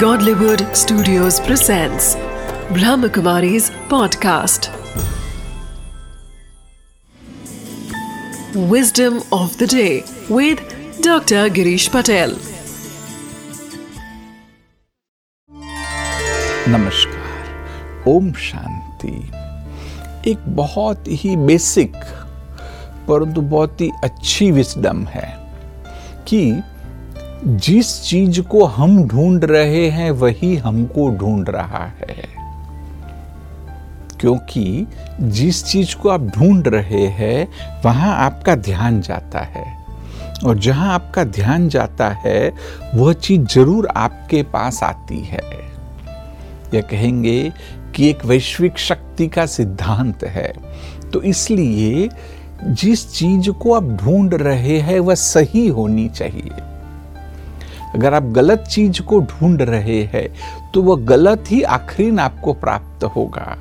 Godlywood Studios presents Brahmakumari's podcast. Wisdom of the day with Dr. Girish Patel. नमस्कार ओम शांति एक बहुत ही basic परंतु बहुत ही अच्छी विस्डम है कि जिस चीज़ को हम ढूंढ रहे हैं, वही हमको ढूंढ रहा है। क्योंकि जिस चीज़ को आप ढूंढ रहे हैं, वहाँ आपका ध्यान जाता है। और जहाँ आपका ध्यान जाता है, वह चीज़ ज़रूर आपके पास आती है। या कहेंगे कि एक वैश्विक शक्ति का सिद्धांत है। तो इसलिए जिस चीज़ को आप ढूंढ रहे हैं, वह सही होनी चाहिए। अगर आप गलत चीज़ को ढूंढ रहे हैं तो वह गलत ही आखिरी आपको प्राप्त होगा।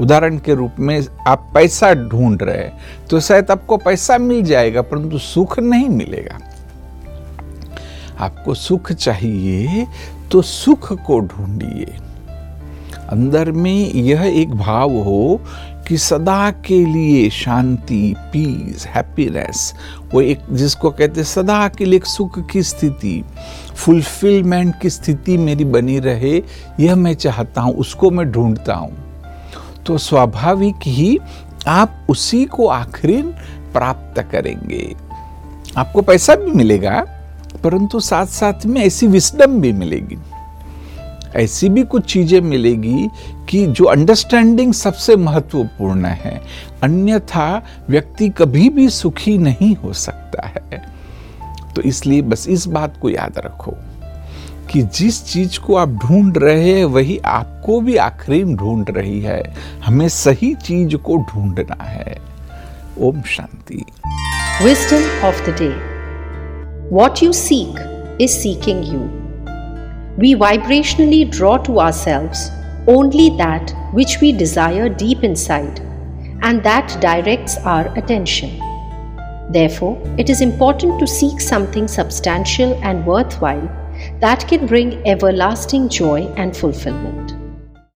उदाहरण के रूप में आप पैसा ढूंढ रहे तो शायद आपको पैसा मिल जाएगा, परंतु सुख नहीं मिलेगा। आपको सुख चाहिए तो सुख को ढूंढिए। अंदर में यह एक भाव हो कि सदा के लिए शांति पीस हैप्पीनेस वो एक जिसको कहते सदा के लिए सुख की स्थिति फुलफिलमेंट की स्थिति मेरी बनी रहे, यह मैं चाहता हूँ, उसको मैं ढूंढता हूँ। तो स्वाभाविक ही आप उसी को आखिरी प्राप्त करेंगे। आपको पैसा भी मिलेगा, परंतु साथ साथ में ऐसी विस्डम भी मिलेगी। ऐसी भी कुछ चीज़ें मिलेगी कि जो अंडरस्टैंडिंग सबसे महत्वपूर्ण है। अन्यथा व्यक्ति कभी भी सुखी नहीं हो सकता है। तो इसलिए बस इस बात को याद रखो कि जिस चीज़ को आप ढूंढ रहे हैं, वही आपको भी आखिरी ढूंढ रही है। हमें सही चीज़ को ढूंढना है। ओम शांति। Wisdom of the day. What you seek is seeking you. We vibrationally draw to ourselves only that which we desire deep inside, and that directs our attention. Therefore, it is important to seek something substantial and worthwhile that can bring everlasting joy and fulfillment.